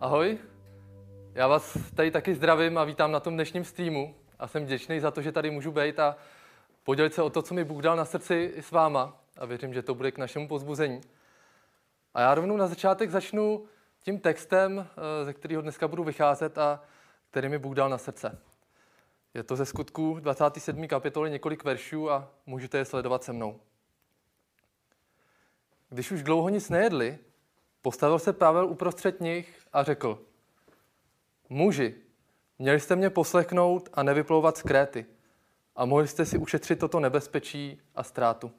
Ahoj, já vás tady taky zdravím a vítám na tom dnešním streamu a jsem vděčný za to, že tady můžu být a podělit se o to, co mi Bůh dal na srdci i s váma a věřím, že to bude k našemu pozbuzení. A já rovnou na začátek začnu tím textem, eh, ze kterého dneska budu vycházet a který mi Bůh dal na srdce. Je to ze skutku 27. kapitoly několik veršů a můžete je sledovat se mnou. Když už dlouho nic nejedli, postavil se Pavel uprostřed nich a řekl, muži, měli jste mě poslechnout a nevyplouvat z Kréty a mohli jste si ušetřit toto nebezpečí a ztrátu.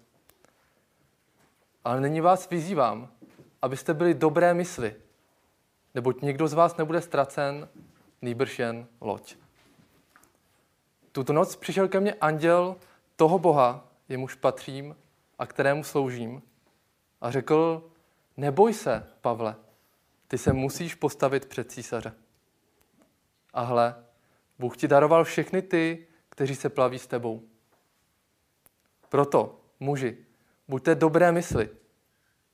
Ale nyní vás vyzývám, abyste byli dobré mysli, neboť nikdo z vás nebude ztracen, nýbrž jen loď. Tuto noc přišel ke mně anděl toho Boha, jemuž patřím a kterému sloužím, a řekl, neboj se, Pavle, ty se musíš postavit před císaře. A hle, Bůh ti daroval všechny ty, kteří se plaví s tebou. Proto, muži, buďte dobré mysli.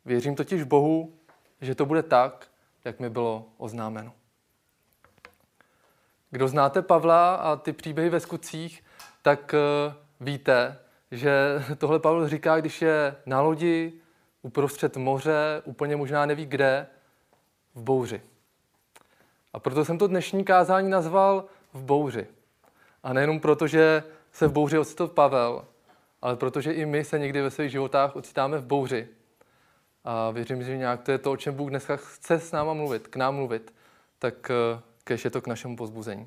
Věřím totiž Bohu, že to bude tak, jak mi bylo oznámeno. Kdo znáte Pavla a ty příběhy ve skutcích, tak eh, víte, že tohle Pavel říká, když je na lodi, uprostřed moře, úplně možná neví kde, v bouři. A proto jsem to dnešní kázání nazval v bouři. A nejenom proto, že se v bouři ocitl Pavel, ale protože i my se někdy ve svých životách ocitáme v bouři. A věřím, že nějak to je to, o čem Bůh dneska chce s náma mluvit, k nám mluvit, tak eh, kež je to k našemu pozbuzení.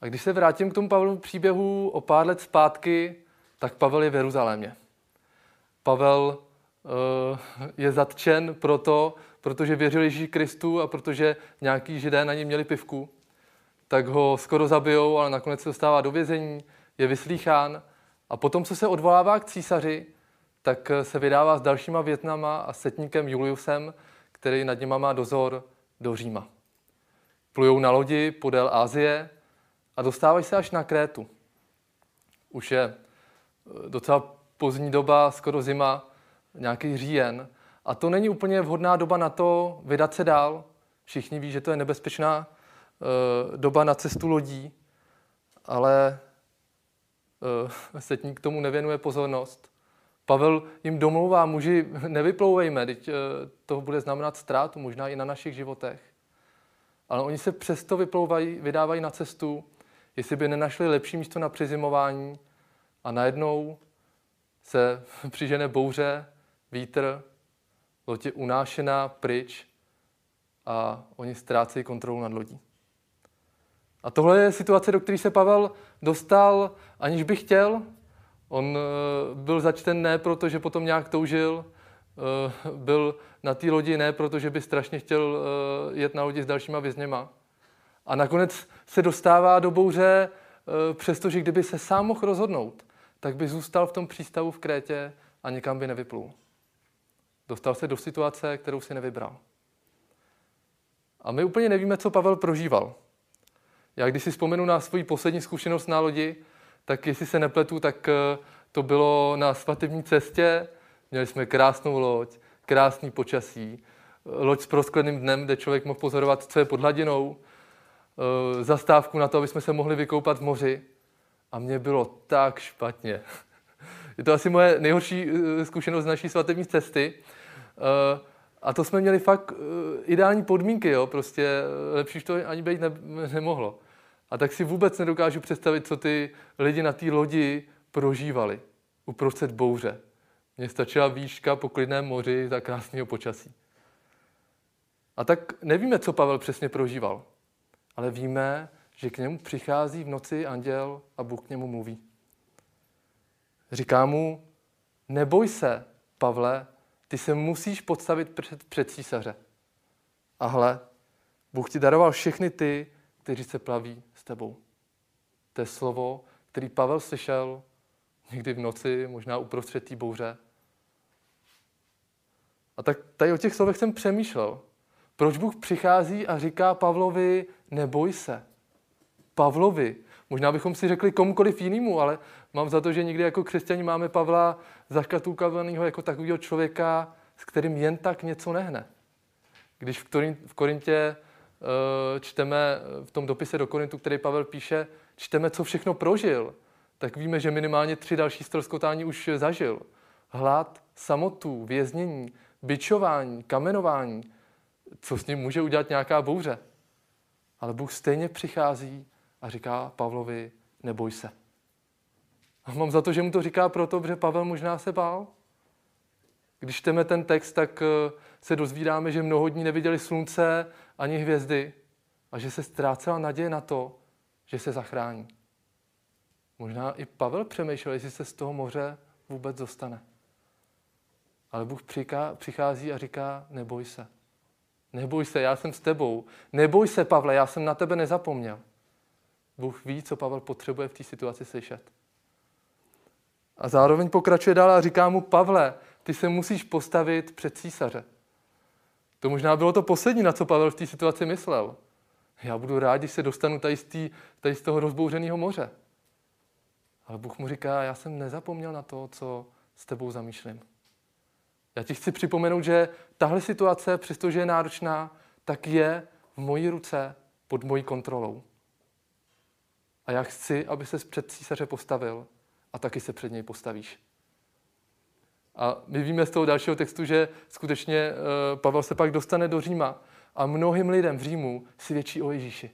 A když se vrátím k tomu Pavlu příběhu o pár let zpátky, tak Pavel je v Jeruzalémě. Pavel je zatčen proto, protože věřil Ježíši Kristu a protože nějaký židé na něj měli pivku, tak ho skoro zabijou, ale nakonec se dostává do vězení, je vyslýchán a potom, co se odvolává k císaři, tak se vydává s dalšíma větnama a setníkem Juliusem, který nad nima má dozor do Říma. Plujou na lodi podél Ázie a dostávají se až na Krétu. Už je eh, docela pozdní doba, skoro zima, nějaký říjen. A to není úplně vhodná doba na to vydat se dál. Všichni ví, že to je nebezpečná uh, doba na cestu lodí, ale uh, setník tomu nevěnuje pozornost. Pavel jim domlouvá, muži, nevyplouvejme, teď uh, to bude znamenat ztrátu, možná i na našich životech. Ale oni se přesto vyplouvají, vydávají na cestu, jestli by nenašli lepší místo na přizimování a najednou se přižene bouře, vítr, loď je unášená pryč a oni ztrácejí kontrolu nad lodí. A tohle je situace, do které se Pavel dostal, aniž by chtěl. On eh, byl začten ne proto, že potom nějak toužil, eh, byl na té lodi ne proto, že by strašně chtěl eh, jet na lodi s dalšíma vězněma. A nakonec se dostává do bouře, přestože kdyby se sám mohl rozhodnout, tak by zůstal v tom přístavu v Krétě a nikam by nevyplul. Dostal se do situace, kterou si nevybral. A my úplně nevíme, co Pavel prožíval. Já když si vzpomenu na svoji poslední zkušenost na lodi, tak jestli se nepletu, tak eh, to bylo na svatební cestě. Měli jsme krásnou loď, krásný počasí, loď s proskleným dnem, kde člověk mohl pozorovat, co je pod hladinou, eh, zastávku na to, aby jsme se mohli vykoupat v moři a mně bylo tak špatně. Je to asi moje nejhorší eh, zkušenost z naší svatební cesty. Eh, a to jsme měli fakt eh, ideální podmínky, jo? prostě lepší to ani být ne, nemohlo. A tak si vůbec nedokážu představit, co ty lidi na té lodi prožívali uprostřed bouře. Mně stačila výška po klidném moři za krásného počasí. A tak nevíme, co Pavel přesně prožíval, ale víme, že k němu přichází v noci anděl a Bůh k němu mluví. Říká mu, neboj se, Pavle, ty se musíš podstavit před, před císaře. A hle, Bůh ti daroval všechny ty, kteří se plaví s tebou. To je slovo, který Pavel slyšel někdy v noci, možná uprostřed té bouře. A tak tady o těch slovech jsem přemýšlel. Proč Bůh přichází a říká Pavlovi, neboj se. Pavlovi. Možná bychom si řekli komukoliv jinému, ale mám za to, že někdy jako křesťani máme Pavla zaškatulkovaného jako takového člověka, s kterým jen tak něco nehne. Když v Korintě čteme v tom dopise do Korintu, který Pavel píše, čteme, co všechno prožil, tak víme, že minimálně tři další stroskotání už zažil. Hlad, samotu, věznění, byčování, kamenování. Co s ním může udělat nějaká bouře? Ale Bůh stejně přichází a říká Pavlovi, neboj se. A mám za to, že mu to říká proto, že Pavel možná se bál. Když čteme ten text, tak eh, se dozvídáme, že mnoho dní neviděli slunce ani hvězdy a že se ztrácela naděje na to, že se zachrání. Možná i Pavel přemýšlel, jestli se z toho moře vůbec dostane. Ale Bůh přichází a říká, neboj se. Neboj se, já jsem s tebou. Neboj se, Pavle, já jsem na tebe nezapomněl. Bůh ví, co Pavel potřebuje v té situaci slyšet. A zároveň pokračuje dál a říká mu, Pavle, ty se musíš postavit před císaře. To možná bylo to poslední, na co Pavel v té situaci myslel. Já budu rád, když se dostanu tady z, tý, tady z toho rozbouřeného moře. Ale Bůh mu říká, já jsem nezapomněl na to, co s tebou zamýšlím. Já ti chci připomenout, že tahle situace, přestože je náročná, tak je v mojí ruce pod mojí kontrolou. A já chci, aby se před císaře postavil a taky se před něj postavíš. A my víme z toho dalšího textu, že skutečně eh, Pavel se pak dostane do Říma a mnohým lidem v Římu svědčí o Ježíši.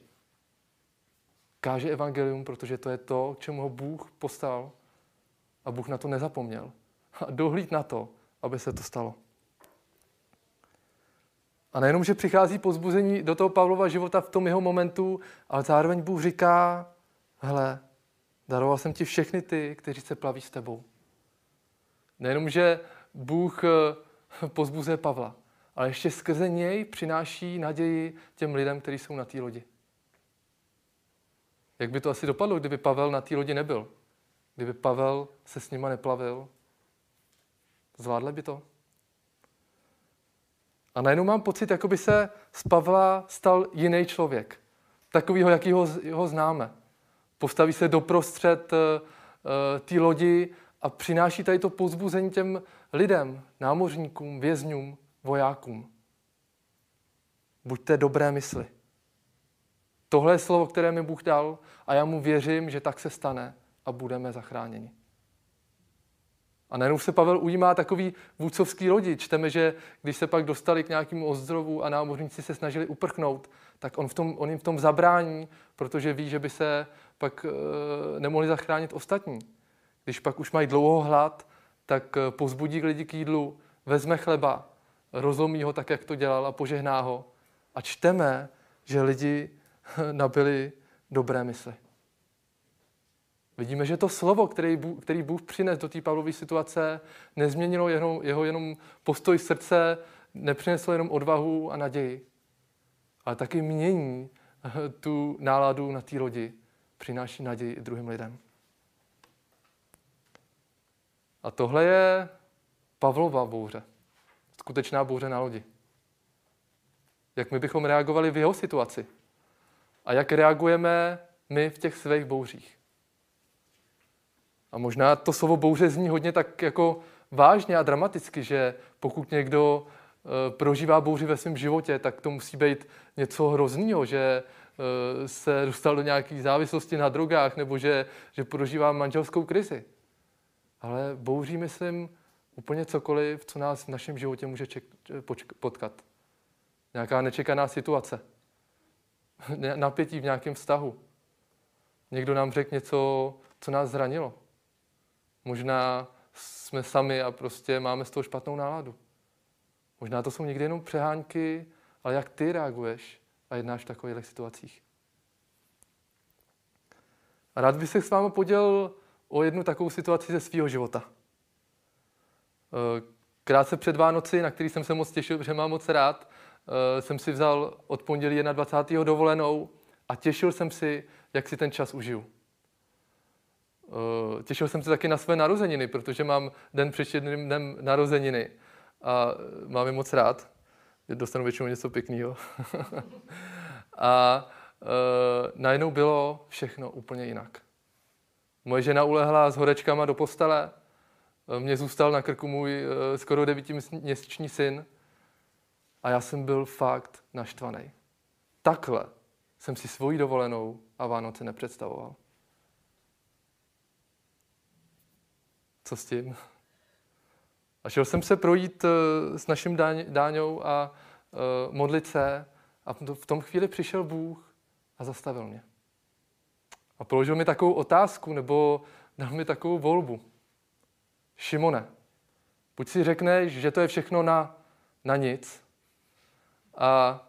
Káže evangelium, protože to je to, k čemu ho Bůh postal a Bůh na to nezapomněl. A dohlíd na to, aby se to stalo. A nejenom, že přichází pozbuzení do toho Pavlova života v tom jeho momentu, ale zároveň Bůh říká, hele, daroval jsem ti všechny ty, kteří se plaví s tebou. Nejenom, že Bůh eh, pozbuzuje Pavla, ale ještě skrze něj přináší naději těm lidem, kteří jsou na té lodi. Jak by to asi dopadlo, kdyby Pavel na té lodi nebyl? Kdyby Pavel se s nima neplavil? Zvládli by to? A najednou mám pocit, jako by se z Pavla stal jiný člověk. Takovýho, jaký ho, ho známe. Postaví se doprostřed uh, té lodi a přináší tady to pozbuzení těm lidem, námořníkům, vězňům, vojákům. Buďte dobré mysli. Tohle je slovo, které mi Bůh dal a já mu věřím, že tak se stane a budeme zachráněni. A najednou se Pavel ujímá takový vůdcovský lodi. Čteme, že když se pak dostali k nějakému ozdrovu a námořníci se snažili uprchnout, tak on, v tom, on jim v tom zabrání, protože ví, že by se pak e, nemohli zachránit ostatní. Když pak už mají dlouho hlad, tak eh, pozbudí lidi k jídlu, vezme chleba, rozlomí ho tak, jak to dělal a požehná ho. A čteme, že lidi nabili dobré mysli. Vidíme, že to slovo, který Bůh, který Bůh přines do té Pavlové situace, nezměnilo jeho, jeho jenom postoj srdce, nepřineslo jenom odvahu a naději, ale taky mění tu náladu na té lodi, přináší naději i druhým lidem. A tohle je Pavlova bouře. Skutečná bouře na lodi. Jak my bychom reagovali v jeho situaci? A jak reagujeme my v těch svých bouřích? A možná to slovo bouře zní hodně tak jako vážně a dramaticky, že pokud někdo e, prožívá bouři ve svém životě, tak to musí být něco hrozného, že e, se dostal do nějaké závislosti na drogách nebo že, že prožívá manželskou krizi. Ale bouří, myslím, úplně cokoliv, co nás v našem životě může ček, počk, potkat. Nějaká nečekaná situace. Napětí v nějakém vztahu. Někdo nám řekl něco, co nás zranilo. Možná jsme sami a prostě máme z toho špatnou náladu. Možná to jsou někdy jenom přehánky, ale jak ty reaguješ a jednáš v takových situacích. A rád bych se s vámi podělil o jednu takovou situaci ze svého života. Eh, krátce před Vánoci, na který jsem se moc těšil, protože mám moc rád, eh, jsem si vzal od pondělí 21. dovolenou a těšil jsem si, jak si ten čas užiju. Eh, těšil jsem se taky na své narozeniny, protože mám den před jedným dnem narozeniny a mám je moc rád. Dostanu většinou něco pěkného. a uh, najednou bylo všechno úplně jinak. Moje žena ulehla s horečkama do postele, eh, mě zůstal na krku můj uh, skoro devítiměsíční syn. a já jsem byl fakt naštvaný. Takhle jsem si svoji dovolenou a Vánoce nepředstavoval. Co s tím? A šel jsem se projít uh, s naším Dáňou a uh, modlit se a v tom chvíli přišel Bůh a zastavil mě. A položil mi takovou otázku, nebo dal mi takovou volbu. Šimone, buď si řekneš, že to je všechno na, na nic, a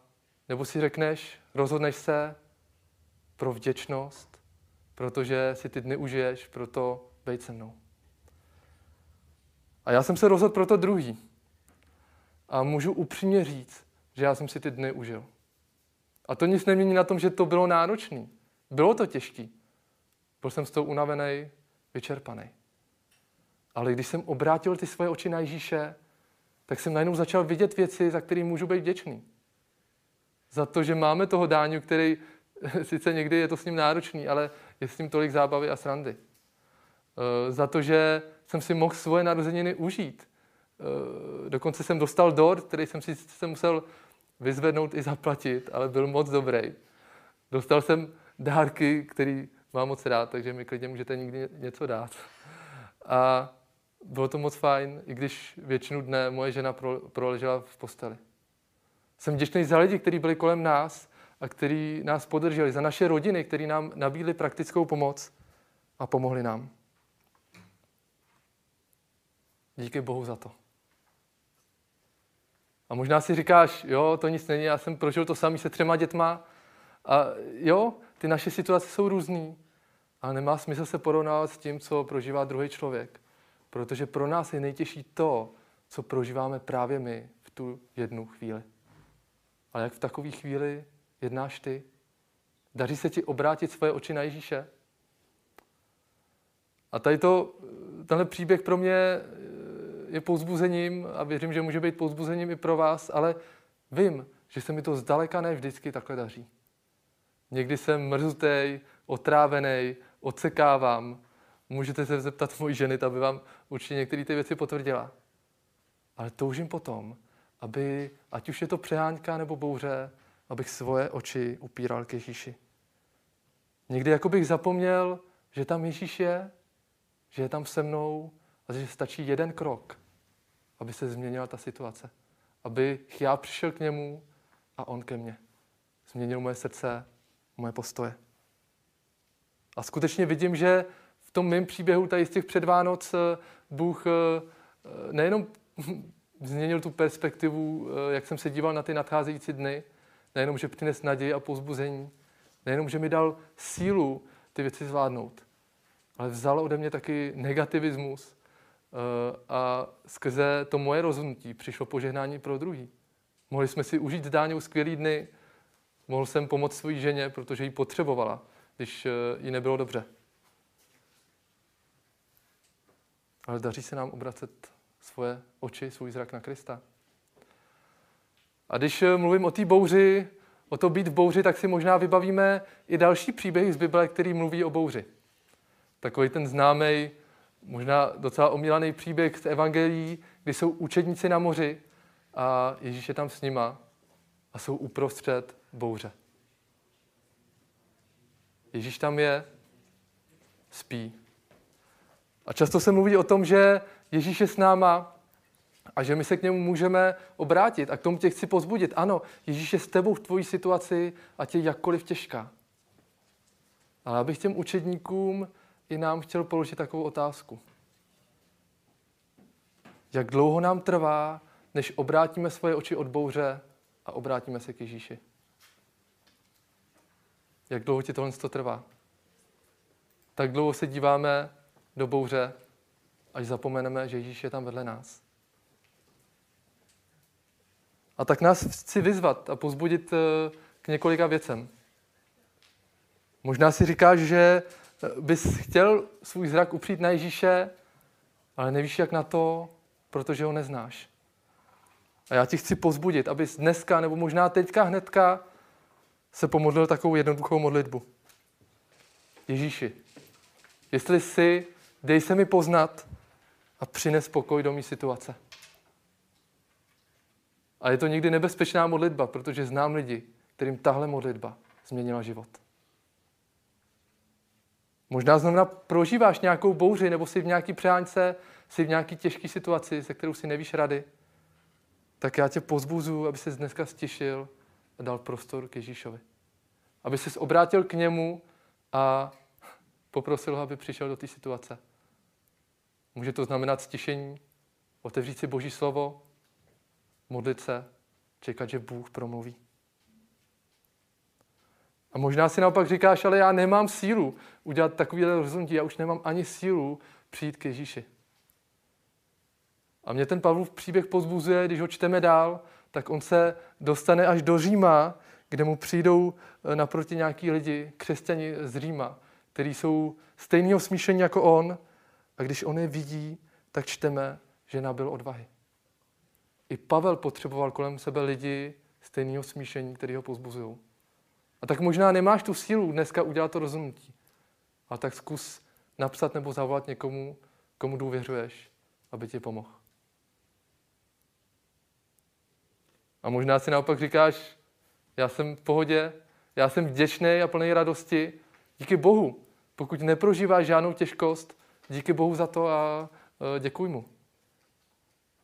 nebo si řekneš, rozhodneš se pro vděčnost, protože si ty dny užiješ, proto bejt se mnou. A já jsem se rozhodl pro to druhý. A můžu upřímně říct, že já jsem si ty dny užil. A to nic nemění na tom, že to bylo náročné. Bylo to těžké. Byl jsem z toho unavený, vyčerpaný. Ale když jsem obrátil ty svoje oči na Ježíše, tak jsem najednou začal vidět věci, za které můžu být vděčný. Za to, že máme toho dáňu, který sice někdy je to s ním náročný, ale je s ním tolik zábavy a srandy. Eh, za to, že jsem si mohl svoje narozeniny užít. Eh, dokonce jsem dostal dort, který jsem si jsem musel vyzvednout i zaplatit, ale byl moc dobrý. Dostal jsem dárky, který mám moc rád, takže mi klidně můžete někdy něco dát. A bylo to moc fajn, i když většinu dne moje žena proležela v posteli. Jsem vděčný za lidi, kteří byli kolem nás a kteří nás podrželi, za naše rodiny, kteří nám nabídli praktickou pomoc a pomohli nám. Díky Bohu za to. A možná si říkáš, jo, to nic není, já jsem prožil to samý se třema dětma. A jo, ty naše situace jsou různý, ale nemá smysl se porovnávat s tím, co prožívá druhý člověk. Protože pro nás je nejtěžší to, co prožíváme právě my v tu jednu chvíli. Ale jak v takové chvíli jednáš ty? Daří se ti obrátit svoje oči na Ježíše? A tady to, tenhle příběh pro mě je pouzbuzením a věřím, že může být pouzbuzením i pro vás, ale vím, že se mi to zdaleka ne vždycky takhle daří. Někdy jsem mrzutej, otrávený, odsekávám. Můžete se zeptat mojí ženy, aby vám určitě některé ty věci potvrdila. Ale toužím potom, aby, ať už je to přehánka nebo bouře, abych svoje oči upíral k Ježíši. Někdy jako bych zapomněl, že tam Ježíš je, že je tam se mnou a že stačí jeden krok, aby se změnila ta situace. Aby já přišel k němu a on ke mně. Změnil moje srdce, moje postoje. A skutečně vidím, že v tom mém příběhu tady z těch předvánoc eh, Bůh eh, eh, nejenom změnil tu perspektivu, jak jsem se díval na ty nadcházející dny, nejenom, že přines naději a pozbuzení, nejenom, že mi dal sílu ty věci zvládnout, ale vzal ode mě taky negativismus a skrze to moje rozhodnutí přišlo požehnání pro druhý. Mohli jsme si užít s Dáňou skvělý dny, mohl jsem pomoct své ženě, protože ji potřebovala když eh, jí nebylo dobře. Ale daří se nám obracet svoje oči, svůj zrak na Krista. A když eh, mluvím o té bouři, o to být v bouři, tak si možná vybavíme i další příběhy z Bible, který mluví o bouři. Takový ten známý, možná docela omílaný příběh z Evangelií, kdy jsou učedníci na moři a Ježíš je tam s nima a jsou uprostřed bouře. Ježíš tam je, spí. A často se mluví o tom, že Ježíš je s náma a že my se k němu můžeme obrátit. A k tomu tě chci pozbudit. Ano, Ježíš je s tebou v tvojí situaci a tě jakkoliv těžká. Ale abych těm učedníkům i nám chtěl položit takovou otázku. Jak dlouho nám trvá, než obrátíme svoje oči od bouře a obrátíme se k Ježíši? Jak dlouho ti tohle to trvá? Tak dlouho se díváme do bouře, až zapomeneme, že Ježíš je tam vedle nás. A tak nás chci vyzvat a pozbudit eh, k několika věcem. Možná si říkáš, že bys chtěl svůj zrak upřít na Ježíše, ale nevíš, jak na to, protože ho neznáš. A já ti chci pozbudit, abys dneska, nebo možná teďka hnedka, se pomodlil takovou jednoduchou modlitbu. Ježíši, jestli jsi, dej se mi poznat a přines pokoj do mý situace. A je to někdy nebezpečná modlitba, protože znám lidi, kterým tahle modlitba změnila život. Možná znamená prožíváš nějakou bouři, nebo jsi v nějaký přeháňce, jsi v nějaký těžké situaci, se kterou si nevíš rady. Tak já tě pozbuzu, aby ses dneska stišil a dal prostor k Ježíšovi. Aby ses obrátil k němu a poprosil ho, aby přišel do té situace. Může to znamenat stišení, otevřít si Boží slovo, modlit se, čekat, že Bůh promluví. A možná si naopak říkáš, ale já nemám sílu udělat takové rozhodnutí, já už nemám ani sílu přijít k Ježíši. A mě ten Pavlův příběh pozbuzuje, když ho čteme dál, tak on se dostane až do Říma, kde mu přijdou eh, naproti nějaký lidi, křesťani z Říma, kteří jsou stejného smíšení jako on. A když on je vidí, tak čteme, že nabil odvahy. I Pavel potřeboval kolem sebe lidi stejného smíšení, který ho pozbuzují. A tak možná nemáš tu sílu dneska udělat to rozhodnutí. A tak zkus napsat nebo zavolat někomu, komu důvěřuješ, aby ti pomohl. A možná si naopak říkáš, já jsem v pohodě, já jsem vděčný a plný radosti. Díky Bohu. Pokud neprožíváš žádnou těžkost, díky Bohu za to a e, děkuj mu.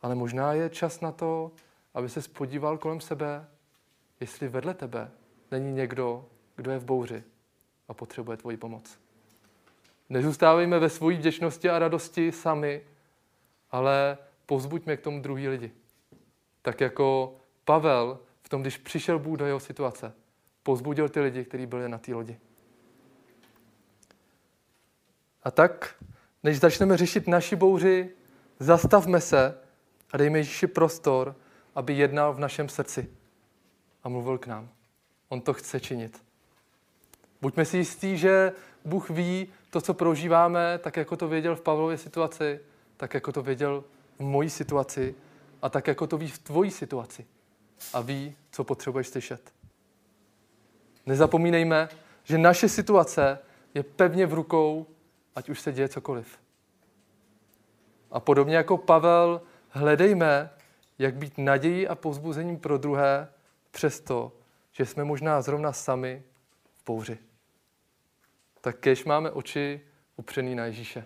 Ale možná je čas na to, aby se podíval kolem sebe, jestli vedle tebe není někdo, kdo je v bouři a potřebuje tvoji pomoc. Nezůstávejme ve své vděčnosti a radosti sami, ale povzbuďme k tomu druhý lidi. Tak jako Pavel v tom, když přišel Bůh do jeho situace, povzbudil ty lidi, kteří byli na té lodi. A tak, než začneme řešit naši bouři, zastavme se a dejme Ježíši prostor, aby jednal v našem srdci a mluvil k nám. On to chce činit. Buďme si jistí, že Bůh ví to, co prožíváme, tak jako to věděl v Pavlově situaci, tak jako to věděl v mojí situaci a tak jako to ví v tvojí situaci. A ví, co potřebuješ slyšet. Nezapomínejme, že naše situace je pevně v rukou, ať už se děje cokoliv. A podobně jako Pavel, hledejme, jak být nadějí a pozbuzením pro druhé, přesto, že jsme možná zrovna sami v bouři. Tak kež máme oči upřený na Ježíše.